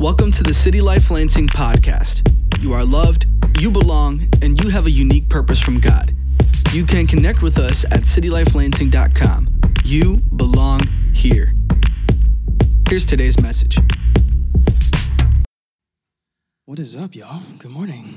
Welcome to the City Life Lansing podcast. You are loved, you belong, and you have a unique purpose from God. You can connect with us at citylifelansing.com. You belong here. Here's today's message. What is up, y'all? Good morning.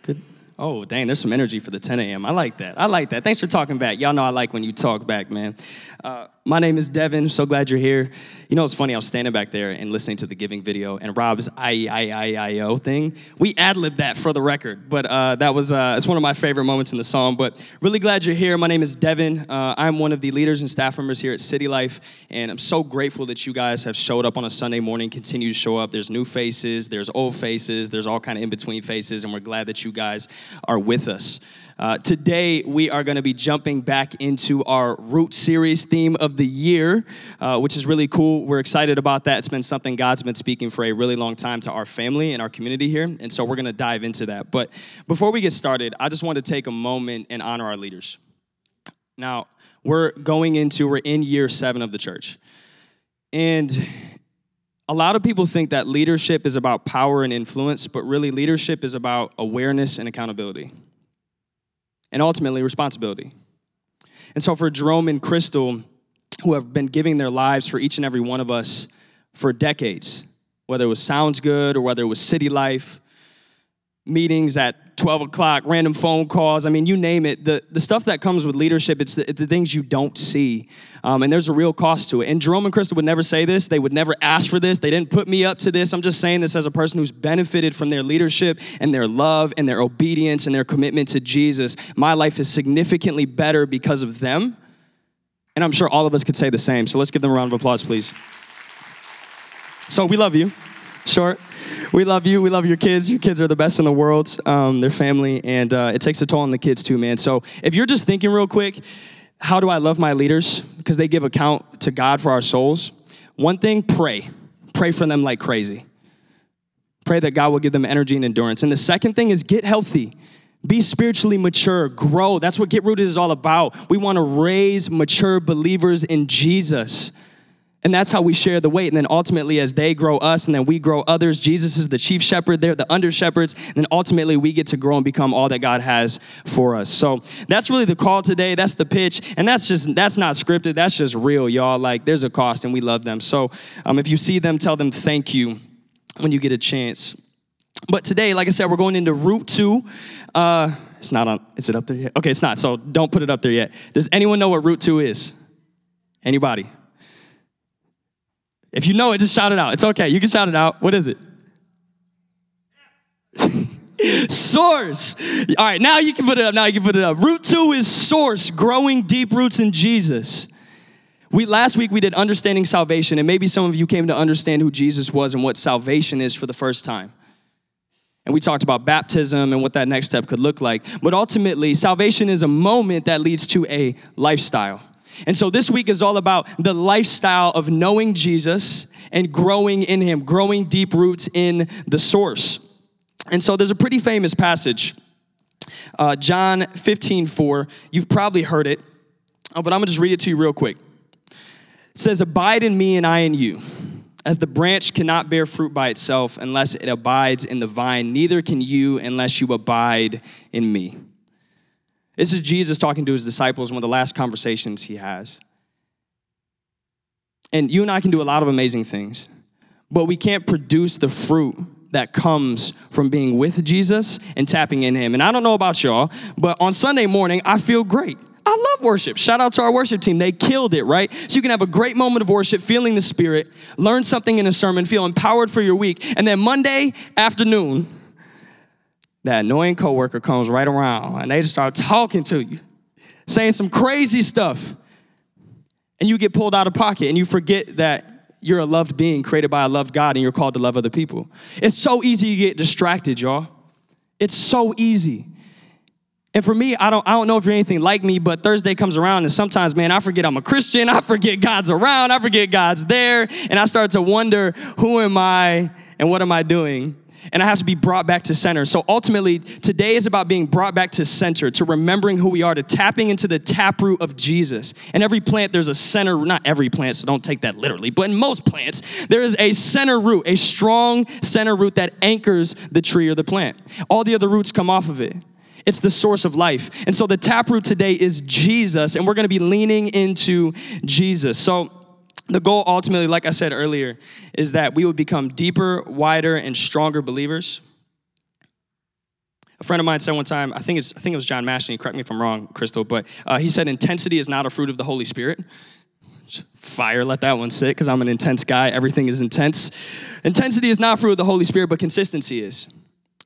Good. Oh, dang, there's some energy for the 10 a.m. I like that. I like that. Thanks for talking back. Y'all know I like when you talk back, man. Uh, my name is Devin. So glad you're here. You know, it's funny. I was standing back there and listening to the giving video, and Rob's I I I I O thing. We ad libbed that for the record, but uh, that was uh, it's one of my favorite moments in the song. But really glad you're here. My name is Devin. Uh, I'm one of the leaders and staff members here at City Life, and I'm so grateful that you guys have showed up on a Sunday morning. Continue to show up. There's new faces. There's old faces. There's all kind of in between faces, and we're glad that you guys are with us. Uh, today, we are going to be jumping back into our Root series theme of the year, uh, which is really cool. We're excited about that. It's been something God's been speaking for a really long time to our family and our community here. And so we're going to dive into that. But before we get started, I just want to take a moment and honor our leaders. Now, we're going into, we're in year seven of the church. And a lot of people think that leadership is about power and influence, but really, leadership is about awareness and accountability and ultimately responsibility. And so, for Jerome and Crystal, who have been giving their lives for each and every one of us for decades, whether it was Sounds Good or whether it was City Life, meetings at 12 o'clock, random phone calls. I mean, you name it. The, the stuff that comes with leadership, it's the, the things you don't see. Um, and there's a real cost to it. And Jerome and Crystal would never say this. They would never ask for this. They didn't put me up to this. I'm just saying this as a person who's benefited from their leadership and their love and their obedience and their commitment to Jesus. My life is significantly better because of them. And I'm sure all of us could say the same. So let's give them a round of applause, please. So we love you. Short we love you. We love your kids. Your kids are the best in the world. Um, their family, and uh, it takes a toll on the kids too, man. So if you're just thinking real quick, how do I love my leaders? Because they give account to God for our souls. One thing, pray. Pray for them like crazy. Pray that God will give them energy and endurance. And the second thing is get healthy. Be spiritually mature, grow. That's what Get Rooted is all about. We want to raise mature believers in Jesus. And that's how we share the weight. And then ultimately, as they grow us and then we grow others, Jesus is the chief shepherd, they're the under shepherds. And then ultimately, we get to grow and become all that God has for us. So that's really the call today. That's the pitch. And that's just, that's not scripted. That's just real, y'all. Like, there's a cost and we love them. So um, if you see them, tell them thank you when you get a chance. But today, like I said, we're going into Root 2. Uh, it's not on, is it up there yet? Okay, it's not. So don't put it up there yet. Does anyone know what Root 2 is? Anybody? If you know it, just shout it out. It's okay. You can shout it out. What is it? source. All right, now you can put it up. Now you can put it up. Root two is source, growing deep roots in Jesus. We last week we did understanding salvation, and maybe some of you came to understand who Jesus was and what salvation is for the first time. And we talked about baptism and what that next step could look like. But ultimately, salvation is a moment that leads to a lifestyle. And so this week is all about the lifestyle of knowing Jesus and growing in Him, growing deep roots in the source. And so there's a pretty famous passage, uh, John 15, 4. You've probably heard it, uh, but I'm gonna just read it to you real quick. It says, Abide in me and I in you. As the branch cannot bear fruit by itself unless it abides in the vine, neither can you unless you abide in me. This is Jesus talking to his disciples, one of the last conversations he has. And you and I can do a lot of amazing things, but we can't produce the fruit that comes from being with Jesus and tapping in him. And I don't know about y'all, but on Sunday morning, I feel great. I love worship. Shout out to our worship team. They killed it, right? So you can have a great moment of worship, feeling the Spirit, learn something in a sermon, feel empowered for your week. And then Monday afternoon, that annoying coworker comes right around and they just start talking to you, saying some crazy stuff. And you get pulled out of pocket and you forget that you're a loved being created by a loved God and you're called to love other people. It's so easy to get distracted, y'all. It's so easy. And for me, I don't, I don't know if you're anything like me, but Thursday comes around and sometimes, man, I forget I'm a Christian. I forget God's around. I forget God's there. And I start to wonder, who am I and what am I doing? And I have to be brought back to center. So ultimately, today is about being brought back to center, to remembering who we are, to tapping into the taproot of Jesus. In every plant, there's a center, not every plant, so don't take that literally, but in most plants, there is a center root, a strong center root that anchors the tree or the plant. All the other roots come off of it. It's the source of life. And so the taproot today is Jesus, and we're gonna be leaning into Jesus. So the goal ultimately, like I said earlier, is that we would become deeper, wider, and stronger believers. A friend of mine said one time, I think, it's, I think it was John Mashing, correct me if I'm wrong, Crystal, but uh, he said intensity is not a fruit of the Holy Spirit. Fire, let that one sit, because I'm an intense guy. Everything is intense. Intensity is not fruit of the Holy Spirit, but consistency is.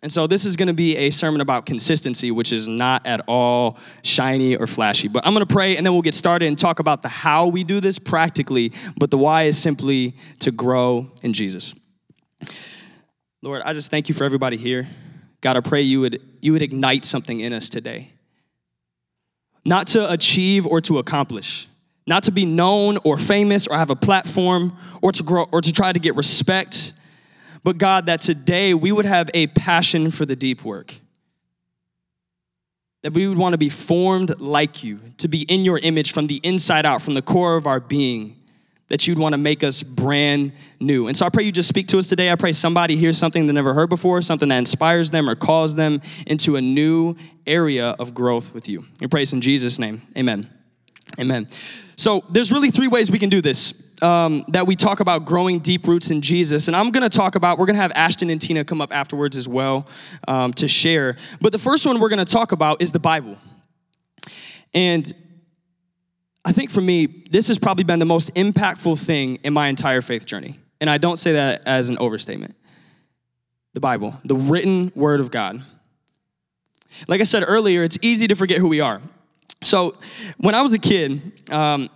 And so this is going to be a sermon about consistency, which is not at all shiny or flashy. But I'm going to pray and then we'll get started and talk about the how we do this practically, but the why is simply to grow in Jesus. Lord, I just thank you for everybody here. God, I pray you would you would ignite something in us today. Not to achieve or to accomplish, not to be known or famous or have a platform or to grow or to try to get respect but God, that today we would have a passion for the deep work. That we would want to be formed like you, to be in your image from the inside out, from the core of our being, that you'd want to make us brand new. And so I pray you just speak to us today. I pray somebody hears something they never heard before, something that inspires them or calls them into a new area of growth with you. We pray this in Jesus' name. Amen. Amen. So there's really three ways we can do this um, that we talk about growing deep roots in Jesus. And I'm going to talk about, we're going to have Ashton and Tina come up afterwards as well um, to share. But the first one we're going to talk about is the Bible. And I think for me, this has probably been the most impactful thing in my entire faith journey. And I don't say that as an overstatement. The Bible, the written word of God. Like I said earlier, it's easy to forget who we are. So when I was a kid, um,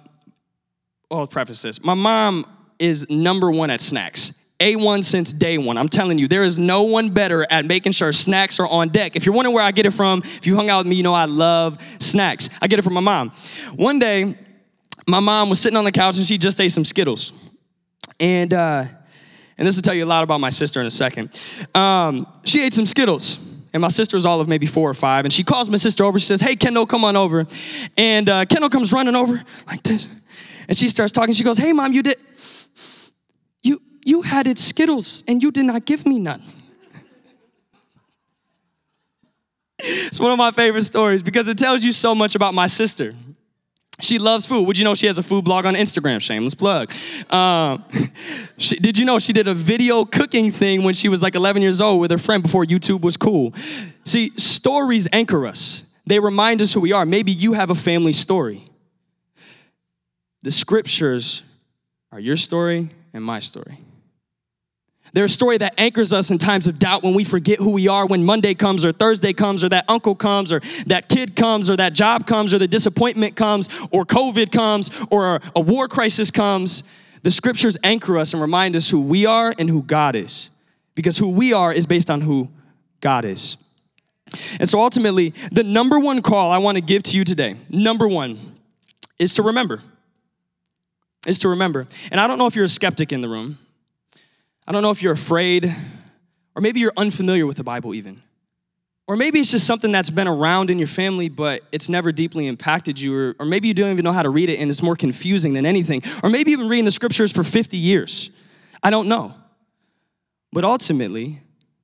I'll preface this. My mom is number one at snacks. A1 since day one. I'm telling you, there is no one better at making sure snacks are on deck. If you're wondering where I get it from, if you hung out with me, you know I love snacks. I get it from my mom. One day, my mom was sitting on the couch and she just ate some Skittles. And, uh, and this will tell you a lot about my sister in a second. Um, she ate some Skittles. And my sister was all of maybe four or five. And she calls my sister over. She says, Hey, Kendall, come on over. And uh, Kendall comes running over like this. And she starts talking. She goes, Hey, mom, you did, you, you had it Skittles and you did not give me none. it's one of my favorite stories because it tells you so much about my sister. She loves food. Would you know she has a food blog on Instagram? Shameless plug. Um, she, did you know she did a video cooking thing when she was like 11 years old with her friend before YouTube was cool? See, stories anchor us, they remind us who we are. Maybe you have a family story. The scriptures are your story and my story. They're a story that anchors us in times of doubt when we forget who we are, when Monday comes or Thursday comes or that uncle comes or that kid comes or that job comes or the disappointment comes or COVID comes or a war crisis comes. The scriptures anchor us and remind us who we are and who God is. Because who we are is based on who God is. And so ultimately, the number one call I want to give to you today, number one, is to remember is to remember. And I don't know if you're a skeptic in the room. I don't know if you're afraid, or maybe you're unfamiliar with the Bible even. Or maybe it's just something that's been around in your family, but it's never deeply impacted you. Or, or maybe you don't even know how to read it and it's more confusing than anything. Or maybe you've been reading the scriptures for 50 years. I don't know. But ultimately,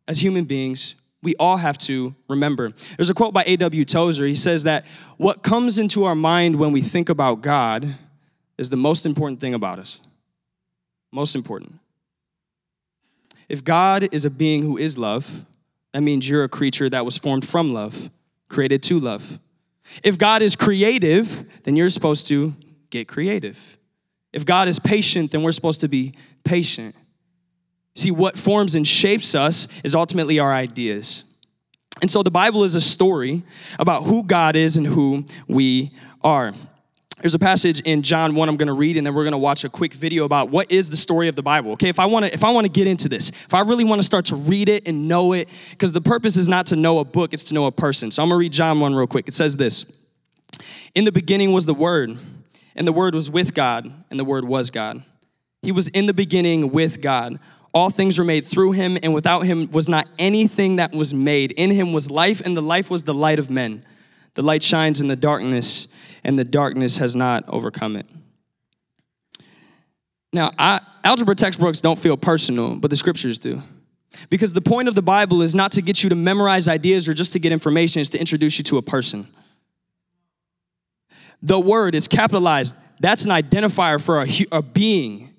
as human beings, we all have to remember. There's a quote by A.W. Tozer. He says that what comes into our mind when we think about God is the most important thing about us. Most important. If God is a being who is love, that means you're a creature that was formed from love, created to love. If God is creative, then you're supposed to get creative. If God is patient, then we're supposed to be patient. See, what forms and shapes us is ultimately our ideas. And so the Bible is a story about who God is and who we are. There's a passage in John 1 I'm going to read and then we're going to watch a quick video about what is the story of the Bible. Okay, if I want to if I want to get into this, if I really want to start to read it and know it because the purpose is not to know a book, it's to know a person. So I'm going to read John 1 real quick. It says this. In the beginning was the word, and the word was with God, and the word was God. He was in the beginning with God. All things were made through him, and without him was not anything that was made. In him was life, and the life was the light of men. The light shines in the darkness, and the darkness has not overcome it. Now, I, algebra textbooks don't feel personal, but the scriptures do. Because the point of the Bible is not to get you to memorize ideas or just to get information, it's to introduce you to a person. The word is capitalized. That's an identifier for a, a being.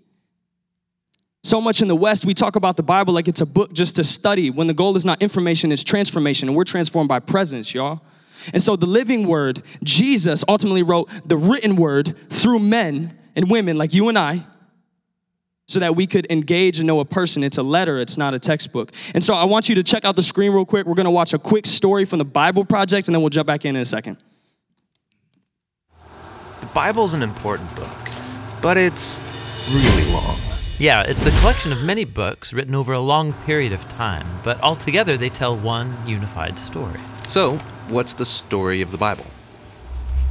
So much in the West, we talk about the Bible like it's a book just to study, when the goal is not information, it's transformation, and we're transformed by presence, y'all. And so the living word, Jesus ultimately wrote the written word through men and women like you and I, so that we could engage and know a person. It's a letter, it's not a textbook. And so I want you to check out the screen real quick. We're gonna watch a quick story from the Bible Project, and then we'll jump back in in a second. The Bible's an important book, but it's really long. Yeah, it's a collection of many books written over a long period of time, but altogether they tell one unified story. So, what's the story of the Bible?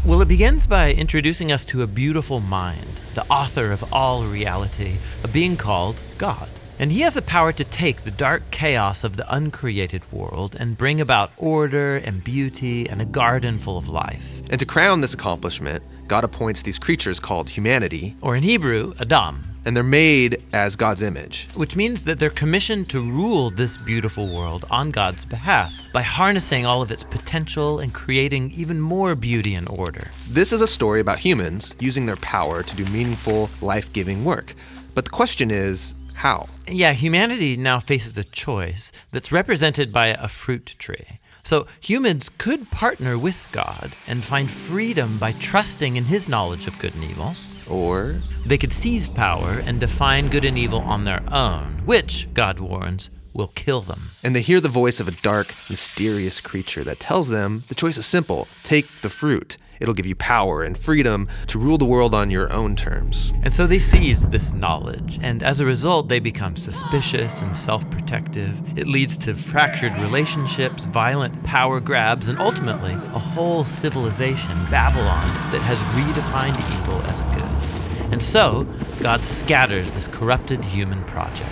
Well, it begins by introducing us to a beautiful mind, the author of all reality, a being called God. And he has the power to take the dark chaos of the uncreated world and bring about order and beauty and a garden full of life. And to crown this accomplishment, God appoints these creatures called humanity, or in Hebrew, Adam, and they're made as God's image. Which means that they're commissioned to rule this beautiful world on God's behalf by harnessing all of its potential and creating even more beauty and order. This is a story about humans using their power to do meaningful, life giving work. But the question is, how? Yeah, humanity now faces a choice that's represented by a fruit tree. So humans could partner with God and find freedom by trusting in his knowledge of good and evil. Or they could seize power and define good and evil on their own, which, God warns, will kill them. And they hear the voice of a dark, mysterious creature that tells them the choice is simple take the fruit. It'll give you power and freedom to rule the world on your own terms. And so they seize this knowledge, and as a result, they become suspicious and self protective. It leads to fractured relationships, violent power grabs, and ultimately a whole civilization, Babylon, that has redefined evil as good. And so, God scatters this corrupted human project.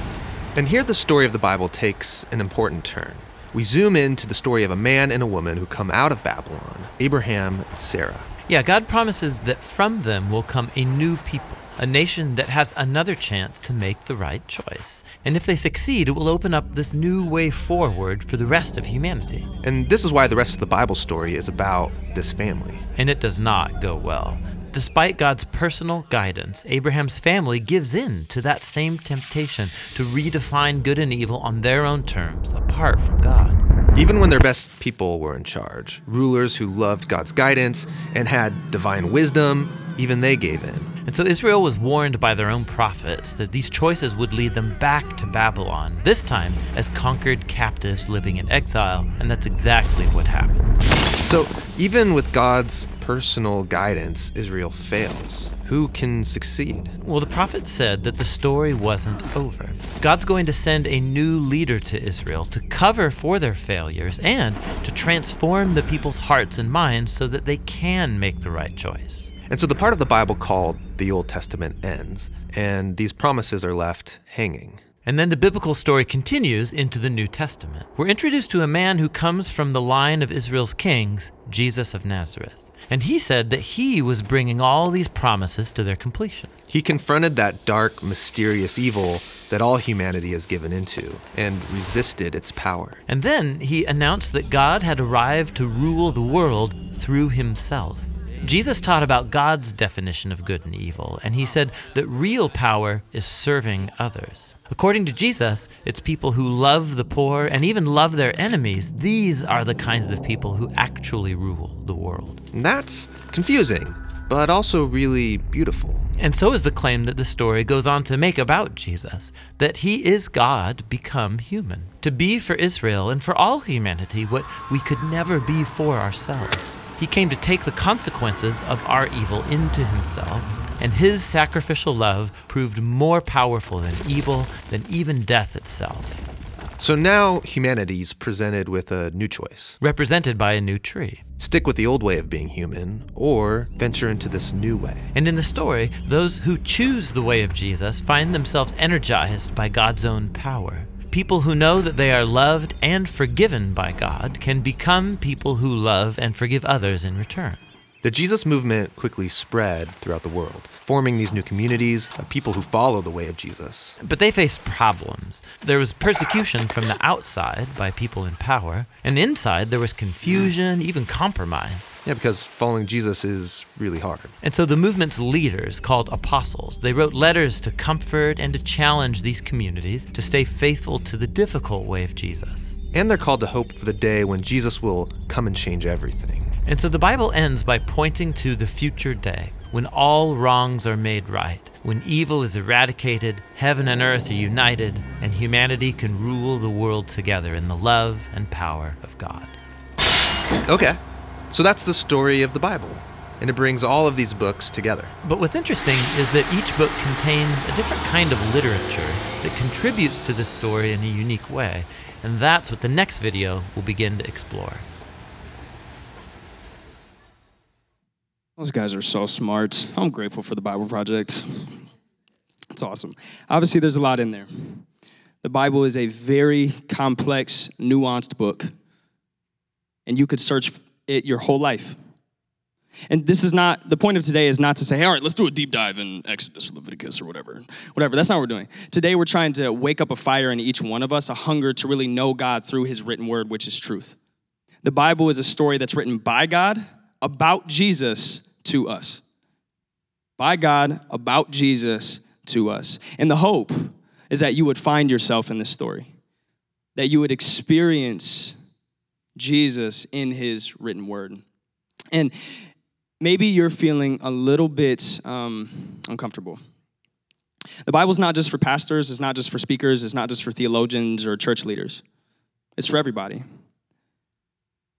And here the story of the Bible takes an important turn we zoom in to the story of a man and a woman who come out of Babylon, Abraham and Sarah. Yeah, God promises that from them will come a new people, a nation that has another chance to make the right choice. And if they succeed, it will open up this new way forward for the rest of humanity. And this is why the rest of the Bible story is about this family. And it does not go well. Despite God's personal guidance, Abraham's family gives in to that same temptation to redefine good and evil on their own terms, apart from God. Even when their best people were in charge, rulers who loved God's guidance and had divine wisdom, even they gave in. And so Israel was warned by their own prophets that these choices would lead them back to Babylon, this time as conquered captives living in exile, and that's exactly what happened. So, even with God's personal guidance, Israel fails. Who can succeed? Well, the prophet said that the story wasn't over. God's going to send a new leader to Israel to cover for their failures and to transform the people's hearts and minds so that they can make the right choice. And so the part of the Bible called the Old Testament ends, and these promises are left hanging. And then the biblical story continues into the New Testament. We're introduced to a man who comes from the line of Israel's kings, Jesus of Nazareth. And he said that he was bringing all these promises to their completion. He confronted that dark, mysterious evil that all humanity has given into and resisted its power. And then he announced that God had arrived to rule the world through himself. Jesus taught about God's definition of good and evil, and he said that real power is serving others. According to Jesus, it's people who love the poor and even love their enemies. These are the kinds of people who actually rule the world. And that's confusing, but also really beautiful. And so is the claim that the story goes on to make about Jesus that he is God become human, to be for Israel and for all humanity what we could never be for ourselves. He came to take the consequences of our evil into himself and his sacrificial love proved more powerful than evil, than even death itself. So now humanity's presented with a new choice represented by a new tree. stick with the old way of being human, or venture into this new way. And in the story, those who choose the way of Jesus find themselves energized by God's own power. People who know that they are loved and forgiven by God can become people who love and forgive others in return. The Jesus movement quickly spread throughout the world, forming these new communities of people who follow the way of Jesus. But they faced problems. There was persecution from the outside by people in power, and inside there was confusion, even compromise. Yeah, because following Jesus is really hard. And so the movement's leaders, called apostles, they wrote letters to comfort and to challenge these communities to stay faithful to the difficult way of Jesus. And they're called to hope for the day when Jesus will come and change everything. And so the Bible ends by pointing to the future day when all wrongs are made right, when evil is eradicated, heaven and earth are united, and humanity can rule the world together in the love and power of God. Okay, so that's the story of the Bible, and it brings all of these books together. But what's interesting is that each book contains a different kind of literature that contributes to this story in a unique way, and that's what the next video will begin to explore. Those guys are so smart. I'm grateful for the Bible Project. It's awesome. Obviously, there's a lot in there. The Bible is a very complex, nuanced book, and you could search it your whole life. And this is not, the point of today is not to say, hey, all right, let's do a deep dive in Exodus, Leviticus, or whatever. Whatever, that's not what we're doing. Today, we're trying to wake up a fire in each one of us, a hunger to really know God through his written word, which is truth. The Bible is a story that's written by God about Jesus to us. By God, about Jesus to us. And the hope is that you would find yourself in this story, that you would experience Jesus in his written word. And maybe you're feeling a little bit um, uncomfortable. The Bible's not just for pastors, it's not just for speakers, it's not just for theologians or church leaders, it's for everybody.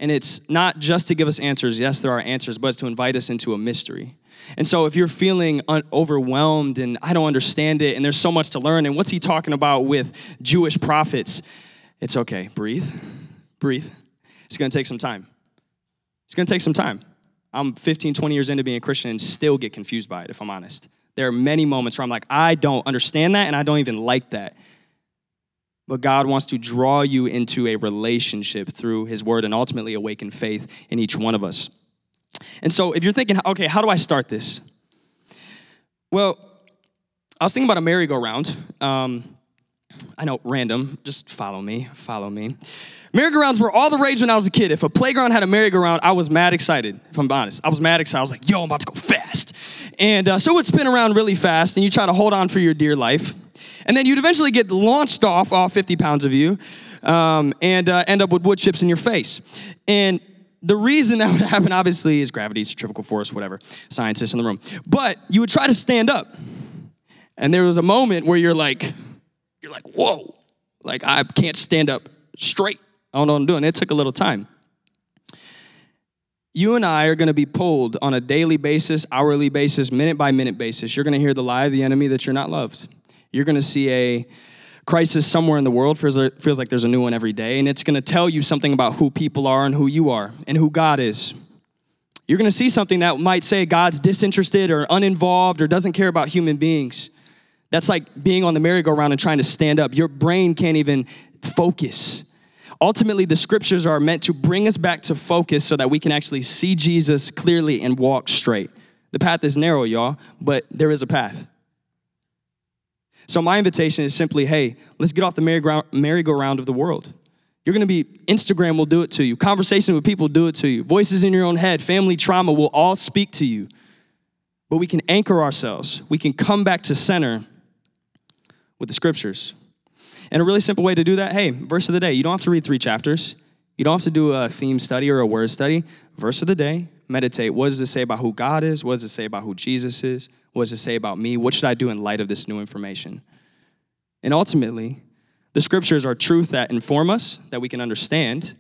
And it's not just to give us answers. Yes, there are answers, but it's to invite us into a mystery. And so if you're feeling un- overwhelmed and I don't understand it and there's so much to learn and what's he talking about with Jewish prophets, it's okay. Breathe. Breathe. It's going to take some time. It's going to take some time. I'm 15, 20 years into being a Christian and still get confused by it if I'm honest. There are many moments where I'm like, I don't understand that and I don't even like that. But God wants to draw you into a relationship through His Word and ultimately awaken faith in each one of us. And so, if you're thinking, okay, how do I start this? Well, I was thinking about a merry-go-round. Um, I know, random. Just follow me. Follow me. Merry-go-rounds were all the rage when I was a kid. If a playground had a merry-go-round, I was mad excited. If I'm honest, I was mad excited. I was like, "Yo, I'm about to go fast," and uh, so it would spin around really fast, and you try to hold on for your dear life, and then you'd eventually get launched off, all 50 pounds of you, um, and uh, end up with wood chips in your face. And the reason that would happen, obviously, is gravity, centrifugal force, whatever. Scientists in the room, but you would try to stand up, and there was a moment where you're like, you're like, whoa, like I can't stand up straight. I don't know what I'm doing. It took a little time. You and I are going to be pulled on a daily basis, hourly basis, minute by minute basis. You're going to hear the lie of the enemy that you're not loved. You're going to see a crisis somewhere in the world. Feels feels like there's a new one every day, and it's going to tell you something about who people are and who you are and who God is. You're going to see something that might say God's disinterested or uninvolved or doesn't care about human beings. That's like being on the merry-go-round and trying to stand up. Your brain can't even focus. Ultimately, the scriptures are meant to bring us back to focus so that we can actually see Jesus clearly and walk straight. The path is narrow, y'all, but there is a path. So, my invitation is simply hey, let's get off the merry-go-round of the world. You're gonna be, Instagram will do it to you, conversation with people do it to you, voices in your own head, family trauma will all speak to you. But we can anchor ourselves, we can come back to center with the scriptures. And a really simple way to do that hey, verse of the day. You don't have to read three chapters, you don't have to do a theme study or a word study. Verse of the day, meditate. What does it say about who God is? What does it say about who Jesus is? Does it say about me? What should I do in light of this new information? And ultimately, the scriptures are truth that inform us, that we can understand.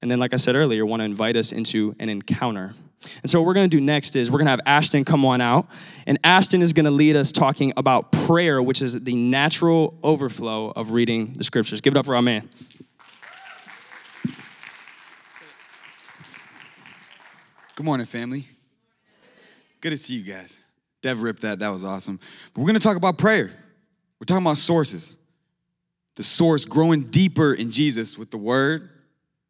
And then, like I said earlier, want to invite us into an encounter. And so what we're going to do next is we're going to have Ashton come on out, and Ashton is going to lead us talking about prayer, which is the natural overflow of reading the scriptures. Give it up for our man. Good morning, family. Good to see you guys. Dev ripped that. That was awesome. But we're going to talk about prayer. We're talking about sources. The source growing deeper in Jesus with the word,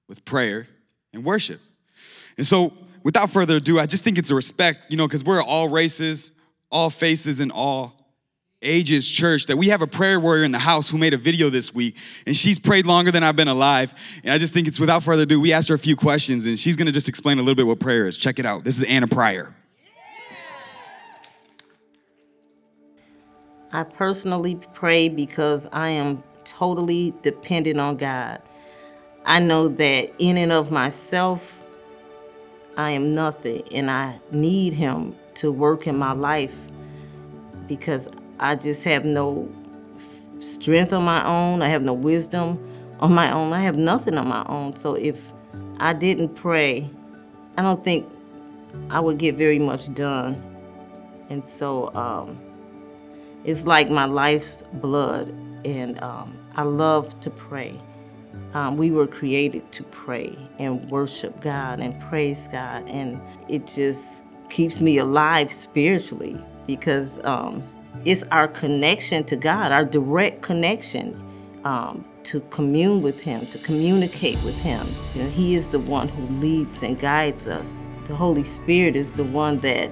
with prayer, and worship. And so, without further ado, I just think it's a respect, you know, because we're all races, all faces, and all ages church that we have a prayer warrior in the house who made a video this week and she's prayed longer than I've been alive and I just think it's without further ado we asked her a few questions and she's going to just explain a little bit what prayer is check it out this is Anna Pryor I personally pray because I am totally dependent on God. I know that in and of myself, I am nothing, and I need Him to work in my life because I just have no strength on my own. I have no wisdom on my own. I have nothing on my own. So if I didn't pray, I don't think I would get very much done. And so um, it's like my life's blood, and um, I love to pray. Um, we were created to pray and worship God and praise God, and it just keeps me alive spiritually because um, it's our connection to God, our direct connection um, to commune with Him, to communicate with Him. You know, He is the one who leads and guides us. The Holy Spirit is the one that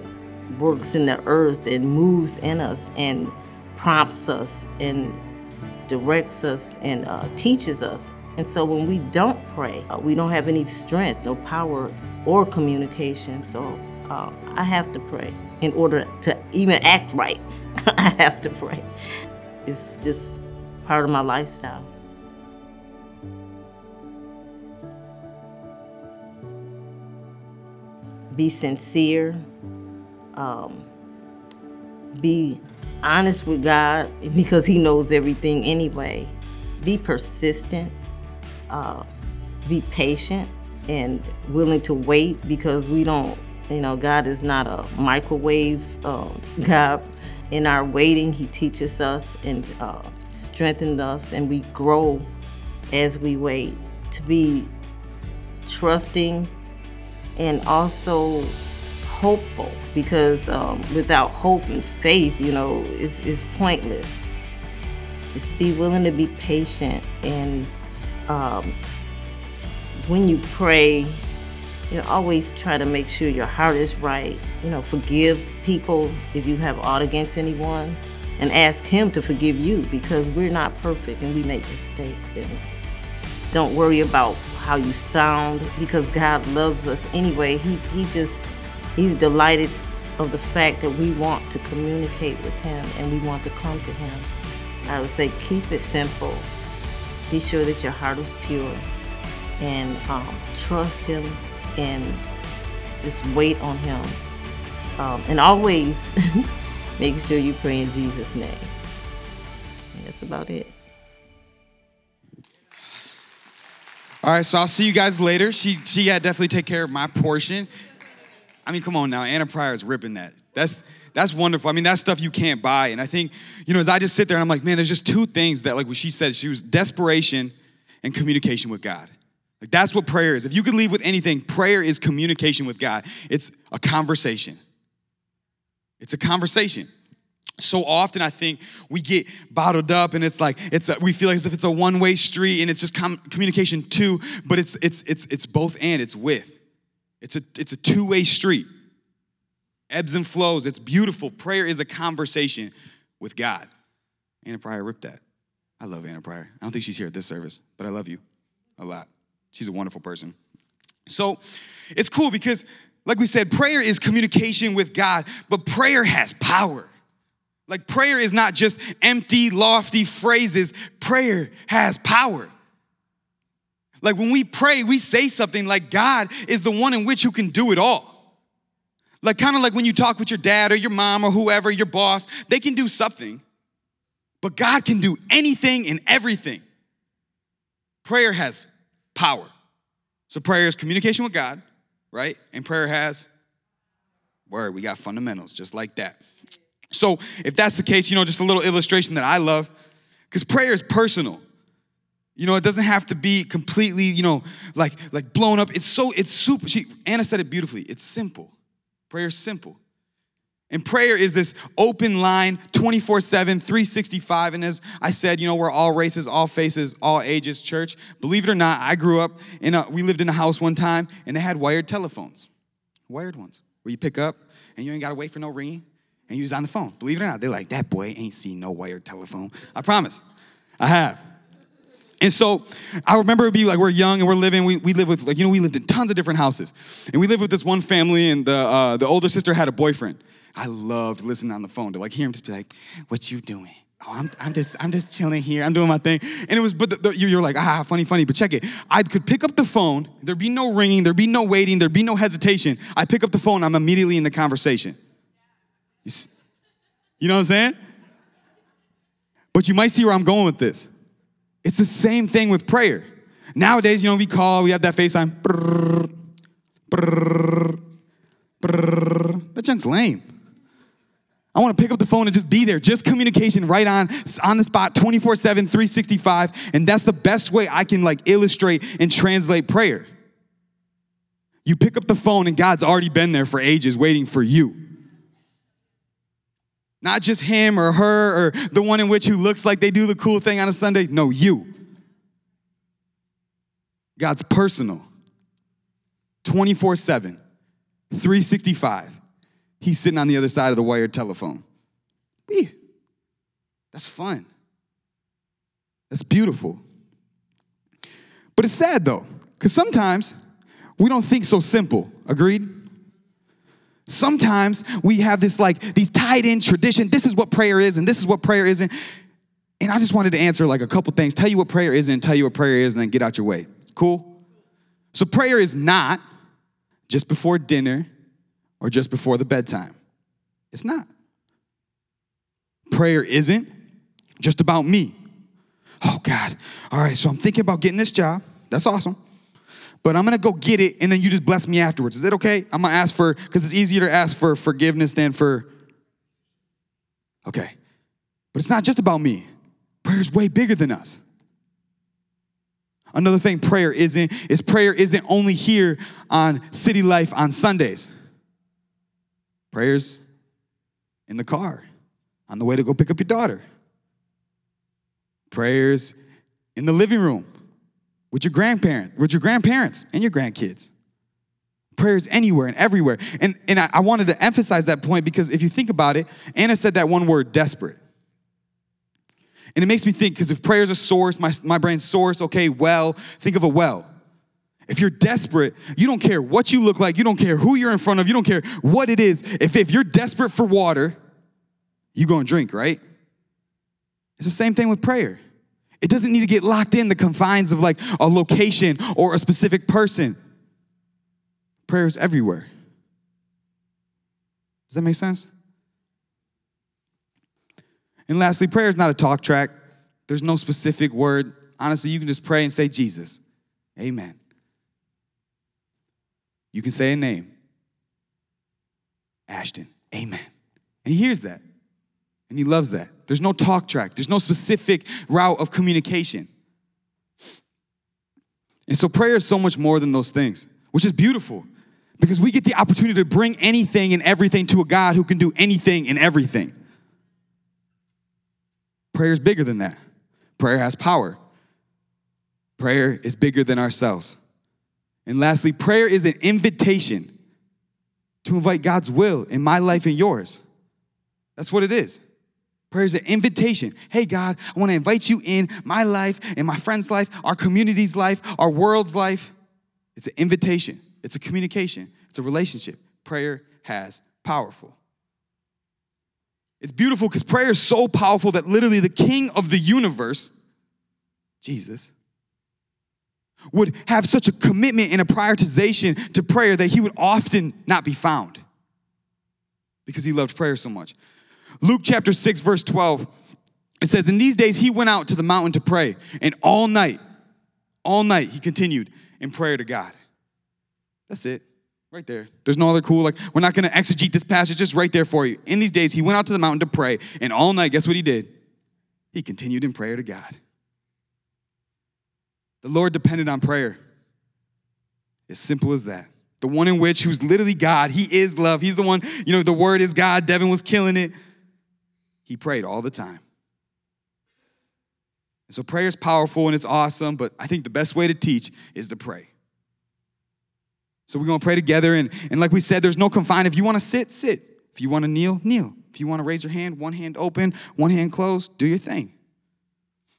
works in the earth and moves in us and prompts us and directs us and uh, teaches us. And so when we don't pray, uh, we don't have any strength, no power or communication. So uh, I have to pray in order to even act right. I have to pray. It's just part of my lifestyle. Be sincere. Um, be honest with God because He knows everything anyway. Be persistent. Uh, be patient and willing to wait because we don't, you know, God is not a microwave um, God. In our waiting, He teaches us and uh, strengthens us, and we grow as we wait to be trusting and also hopeful because um, without hope and faith, you know, is is pointless. Just be willing to be patient, and um, when you pray, you know, always try to make sure your heart is right. You know, forgive people if you have aught against anyone, and ask Him to forgive you because we're not perfect and we make mistakes. And don't worry about how you sound because God loves us anyway. He He just He's delighted of the fact that we want to communicate with Him and we want to come to Him. I would say keep it simple. Be sure that your heart is pure and um, trust Him and just wait on Him. Um, and always make sure you pray in Jesus' name. And that's about it. all right so I'll see you guys later she she had definitely take care of my portion I mean, come on now, Anna Pryor is ripping that. That's that's wonderful. I mean, that's stuff you can't buy. And I think, you know, as I just sit there and I'm like, man, there's just two things that, like what she said, she was desperation and communication with God. Like that's what prayer is. If you could leave with anything, prayer is communication with God. It's a conversation. It's a conversation. So often I think we get bottled up and it's like it's a, we feel like as if it's a one-way street and it's just com- communication too, but it's it's it's it's both and it's with. It's a, it's a two way street, ebbs and flows. It's beautiful. Prayer is a conversation with God. Anna Pryor ripped that. I love Anna Pryor. I don't think she's here at this service, but I love you a lot. She's a wonderful person. So it's cool because, like we said, prayer is communication with God, but prayer has power. Like, prayer is not just empty, lofty phrases, prayer has power. Like when we pray, we say something like God is the one in which who can do it all. Like kind of like when you talk with your dad or your mom or whoever, your boss, they can do something. But God can do anything and everything. Prayer has power. So prayer is communication with God, right? And prayer has Word, we got fundamentals just like that. So, if that's the case, you know, just a little illustration that I love, because prayer is personal. You know, it doesn't have to be completely, you know, like like blown up. It's so it's super. She, Anna said it beautifully. It's simple. Prayer is simple. And prayer is this open line 24 7, 365. And as I said, you know, we're all races, all faces, all ages church. Believe it or not, I grew up in a, we lived in a house one time and they had wired telephones, wired ones, where you pick up and you ain't got to wait for no ringing and you was on the phone. Believe it or not, they're like, that boy ain't seen no wired telephone. I promise, I have. And so I remember it be like we're young and we're living, we, we live with, like, you know, we lived in tons of different houses. And we lived with this one family, and the, uh, the older sister had a boyfriend. I loved listening on the phone to like hear him just be like, "What you doing?" Oh, I'm, I'm just I'm just chilling here. I'm doing my thing. And it was, but the, the, you're like, ah, funny, funny. But check it. I could pick up the phone. There'd be no ringing. There'd be no waiting. There'd be no hesitation. I pick up the phone. I'm immediately in the conversation. You, see, you know what I'm saying? But you might see where I'm going with this. It's the same thing with prayer. Nowadays, you know, we call, we have that FaceTime. Brrr, brrr, brrr. That junk's lame. I want to pick up the phone and just be there. Just communication right on on the spot 24/7 365 and that's the best way I can like illustrate and translate prayer. You pick up the phone and God's already been there for ages waiting for you. Not just him or her or the one in which who looks like they do the cool thing on a Sunday. No, you. God's personal. 24 7, 365. He's sitting on the other side of the wired telephone. Eeh, that's fun. That's beautiful. But it's sad though, because sometimes we don't think so simple. Agreed? Sometimes we have this like these tied in tradition. This is what prayer is, and this is what prayer isn't. And I just wanted to answer like a couple things, tell you what prayer is, and tell you what prayer is, and then get out your way. It's cool? So prayer is not just before dinner or just before the bedtime. It's not. Prayer isn't just about me. Oh, God. All right, so I'm thinking about getting this job. That's awesome. But I'm gonna go get it and then you just bless me afterwards. Is that okay? I'm gonna ask for, because it's easier to ask for forgiveness than for. Okay. But it's not just about me. Prayer's way bigger than us. Another thing prayer isn't is prayer isn't only here on city life on Sundays. Prayers in the car on the way to go pick up your daughter. Prayers in the living room with your grandparents, with your grandparents and your grandkids. Prayers anywhere and everywhere. And, and I, I wanted to emphasize that point because if you think about it, Anna said that one word, desperate. And it makes me think, because if prayer's a source, my, my brain's source, okay, well, think of a well. If you're desperate, you don't care what you look like, you don't care who you're in front of, you don't care what it is. If, if you're desperate for water, you go and drink, right? It's the same thing with prayer. It doesn't need to get locked in the confines of like a location or a specific person. Prayer is everywhere. Does that make sense? And lastly, prayer is not a talk track. There's no specific word. Honestly, you can just pray and say Jesus. Amen. You can say a name. Ashton. Amen. And he hears that. And he loves that. There's no talk track, there's no specific route of communication. And so prayer is so much more than those things, which is beautiful because we get the opportunity to bring anything and everything to a God who can do anything and everything. Prayer is bigger than that. Prayer has power. Prayer is bigger than ourselves. And lastly, prayer is an invitation to invite God's will in my life and yours. That's what it is. Prayer is an invitation. Hey, God, I want to invite you in my life, in my friend's life, our community's life, our world's life. It's an invitation, it's a communication, it's a relationship. Prayer has powerful. It's beautiful because prayer is so powerful that literally the king of the universe, Jesus, would have such a commitment and a prioritization to prayer that he would often not be found because he loved prayer so much. Luke chapter 6, verse 12, it says, In these days he went out to the mountain to pray, and all night, all night he continued in prayer to God. That's it. Right there. There's no other cool, like, we're not gonna exegete this passage, just right there for you. In these days, he went out to the mountain to pray, and all night, guess what he did? He continued in prayer to God. The Lord depended on prayer. As simple as that. The one in which, who's literally God, he is love. He's the one, you know, the word is God. Devin was killing it. He prayed all the time. And so prayer is powerful and it's awesome, but I think the best way to teach is to pray. So we're gonna pray together, and, and like we said, there's no confine. If you wanna sit, sit. If you wanna kneel, kneel. If you wanna raise your hand, one hand open, one hand closed, do your thing.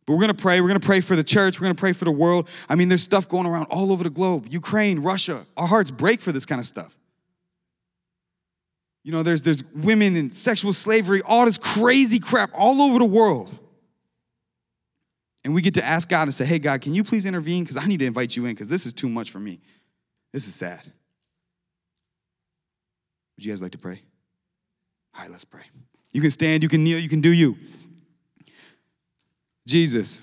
But we're gonna pray. We're gonna pray for the church. We're gonna pray for the world. I mean, there's stuff going around all over the globe Ukraine, Russia. Our hearts break for this kind of stuff. You know, there's, there's women and sexual slavery, all this crazy crap all over the world. And we get to ask God and say, hey, God, can you please intervene? Because I need to invite you in because this is too much for me. This is sad. Would you guys like to pray? All right, let's pray. You can stand, you can kneel, you can do you. Jesus.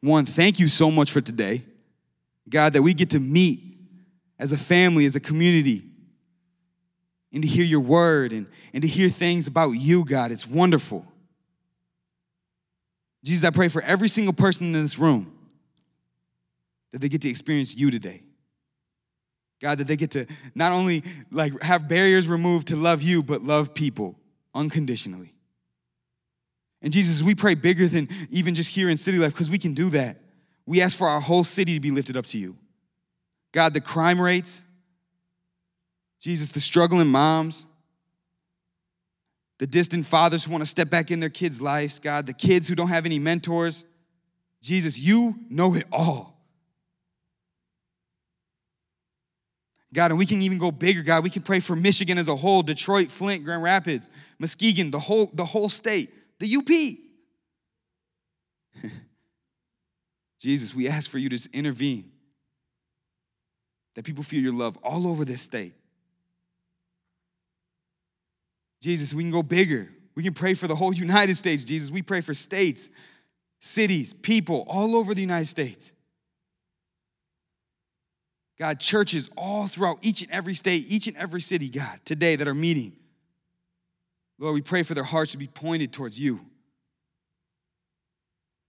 One, thank you so much for today. God, that we get to meet as a family, as a community, and to hear your word and, and to hear things about you, God. It's wonderful. Jesus, I pray for every single person in this room that they get to experience you today. God, that they get to not only like have barriers removed to love you, but love people unconditionally. And Jesus, we pray bigger than even just here in City Life because we can do that. We ask for our whole city to be lifted up to you. God, the crime rates, Jesus, the struggling moms, the distant fathers who want to step back in their kids' lives, God, the kids who don't have any mentors. Jesus, you know it all. God, and we can even go bigger, God. We can pray for Michigan as a whole, Detroit, Flint, Grand Rapids, Muskegon, the whole, the whole state, the UP. Jesus, we ask for you to intervene that people feel your love all over this state. Jesus, we can go bigger. We can pray for the whole United States, Jesus. We pray for states, cities, people all over the United States. God, churches all throughout each and every state, each and every city, God, today that are meeting. Lord, we pray for their hearts to be pointed towards you.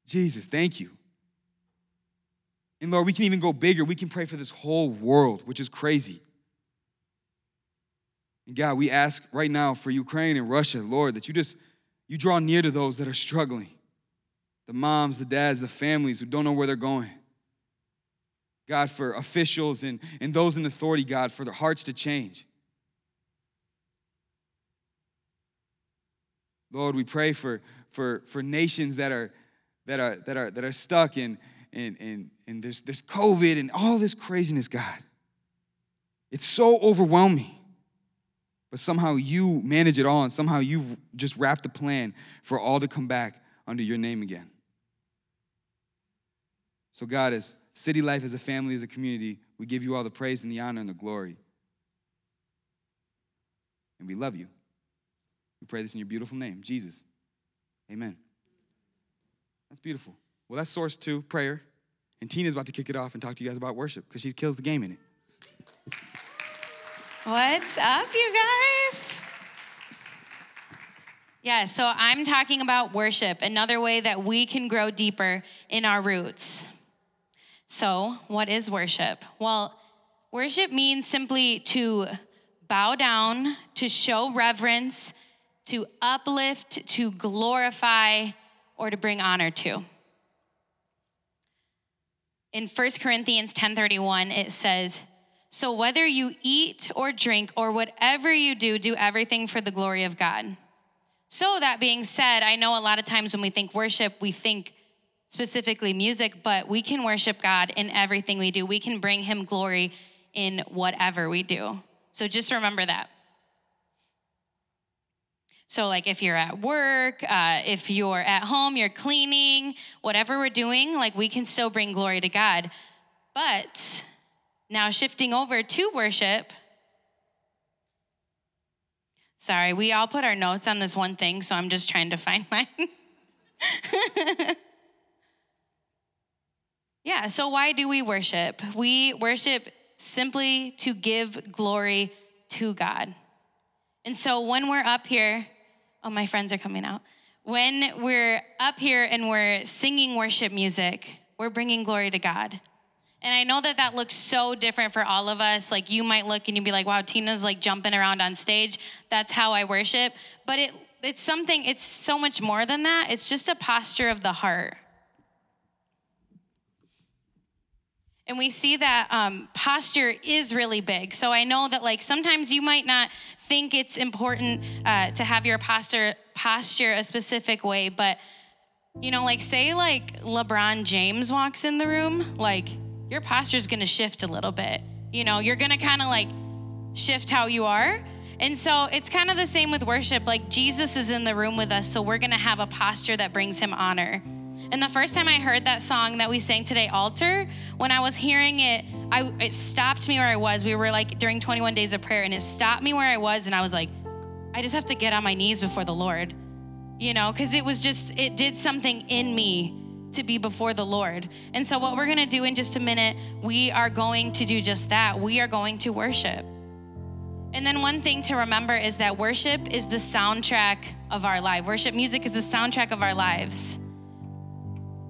Jesus, thank you. And Lord, we can even go bigger. We can pray for this whole world, which is crazy. And God, we ask right now for Ukraine and Russia, Lord, that you just you draw near to those that are struggling. The moms, the dads, the families who don't know where they're going. God, for officials and, and those in authority, God, for their hearts to change. Lord, we pray for, for, for nations that are, that, are, that, are, that are stuck in, in, in, in there's, there's COVID and all this craziness, God. It's so overwhelming. But somehow you manage it all, and somehow you've just wrapped a plan for all to come back under your name again. So, God, as City Life, as a family, as a community, we give you all the praise and the honor and the glory. And we love you. We pray this in your beautiful name, Jesus. Amen. That's beautiful. Well, that's source two, prayer. And Tina's about to kick it off and talk to you guys about worship because she kills the game in it. What's up, you guys? Yeah, so I'm talking about worship, another way that we can grow deeper in our roots. So, what is worship? Well, worship means simply to bow down, to show reverence, to uplift, to glorify, or to bring honor to. In 1 Corinthians 10:31 it says, "So whether you eat or drink or whatever you do, do everything for the glory of God." So that being said, I know a lot of times when we think worship, we think specifically music, but we can worship God in everything we do. We can bring him glory in whatever we do. So just remember that. So, like if you're at work, uh, if you're at home, you're cleaning, whatever we're doing, like we can still bring glory to God. But now shifting over to worship. Sorry, we all put our notes on this one thing, so I'm just trying to find mine. Yeah, so why do we worship? We worship simply to give glory to God. And so when we're up here, oh, my friends are coming out. When we're up here and we're singing worship music, we're bringing glory to God. And I know that that looks so different for all of us. Like you might look and you'd be like, wow, Tina's like jumping around on stage. That's how I worship. But it, it's something, it's so much more than that. It's just a posture of the heart. And we see that um, posture is really big. So I know that like sometimes you might not think it's important uh, to have your posture posture a specific way, but you know, like say like LeBron James walks in the room, like your posture is gonna shift a little bit. You know, you're gonna kind of like shift how you are. And so it's kind of the same with worship. Like Jesus is in the room with us, so we're gonna have a posture that brings him honor. And the first time I heard that song that we sang today, Altar, when I was hearing it, I, it stopped me where I was. We were like during 21 days of prayer, and it stopped me where I was, and I was like, I just have to get on my knees before the Lord, you know, because it was just, it did something in me to be before the Lord. And so, what we're gonna do in just a minute, we are going to do just that. We are going to worship. And then, one thing to remember is that worship is the soundtrack of our life. Worship music is the soundtrack of our lives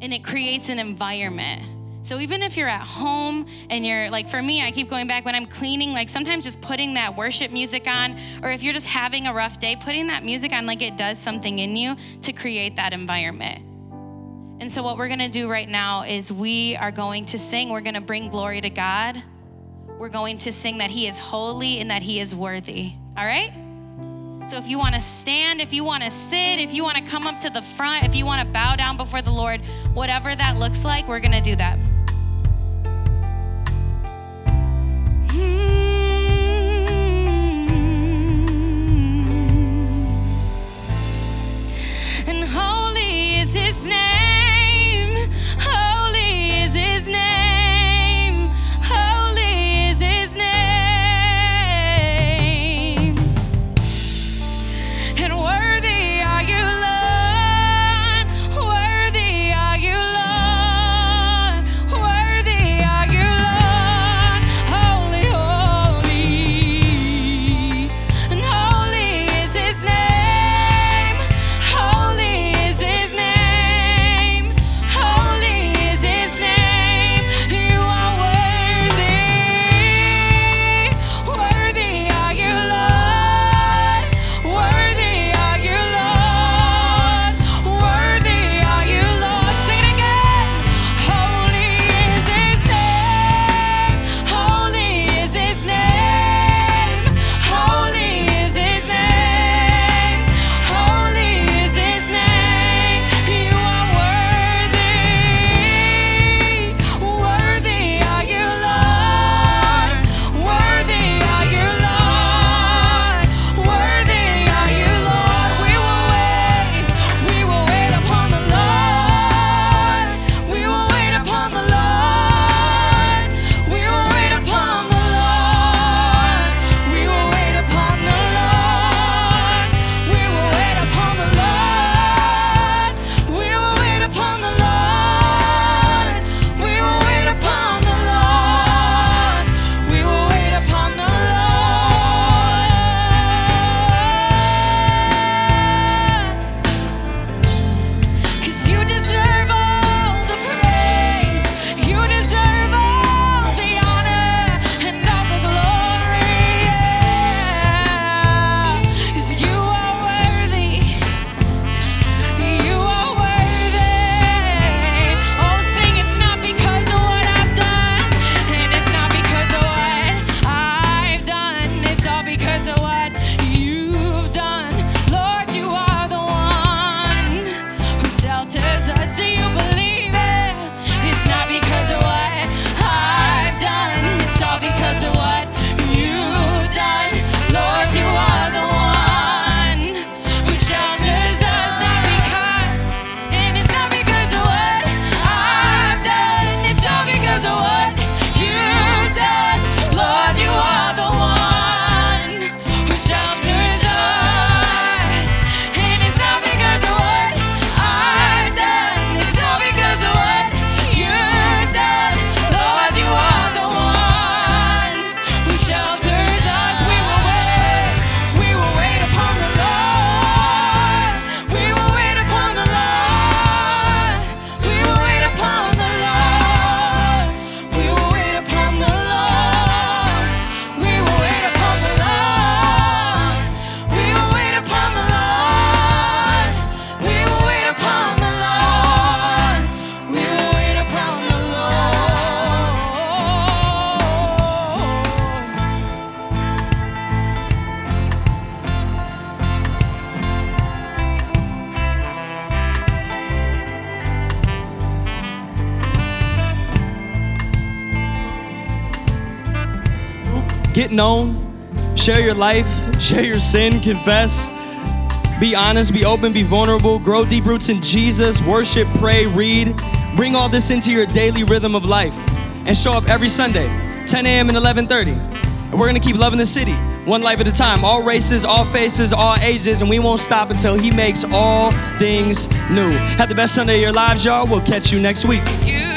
and it creates an environment. So even if you're at home and you're like, for me, I keep going back when I'm cleaning, like sometimes just putting that worship music on, or if you're just having a rough day, putting that music on, like it does something in you to create that environment. And so, what we're gonna do right now is we are going to sing, we're gonna bring glory to God. We're going to sing that He is holy and that He is worthy. All right? So if you want to stand, if you want to sit, if you want to come up to the front, if you want to bow down before the Lord, whatever that looks like, we're going to do that. Hmm. And holy is his name. Known, share your life, share your sin, confess. Be honest, be open, be vulnerable, grow deep roots in Jesus, worship, pray, read. Bring all this into your daily rhythm of life and show up every Sunday, 10 a.m. and 11:30. And we're gonna keep loving the city, one life at a time, all races, all faces, all ages, and we won't stop until He makes all things new. Have the best Sunday of your lives, y'all. We'll catch you next week. You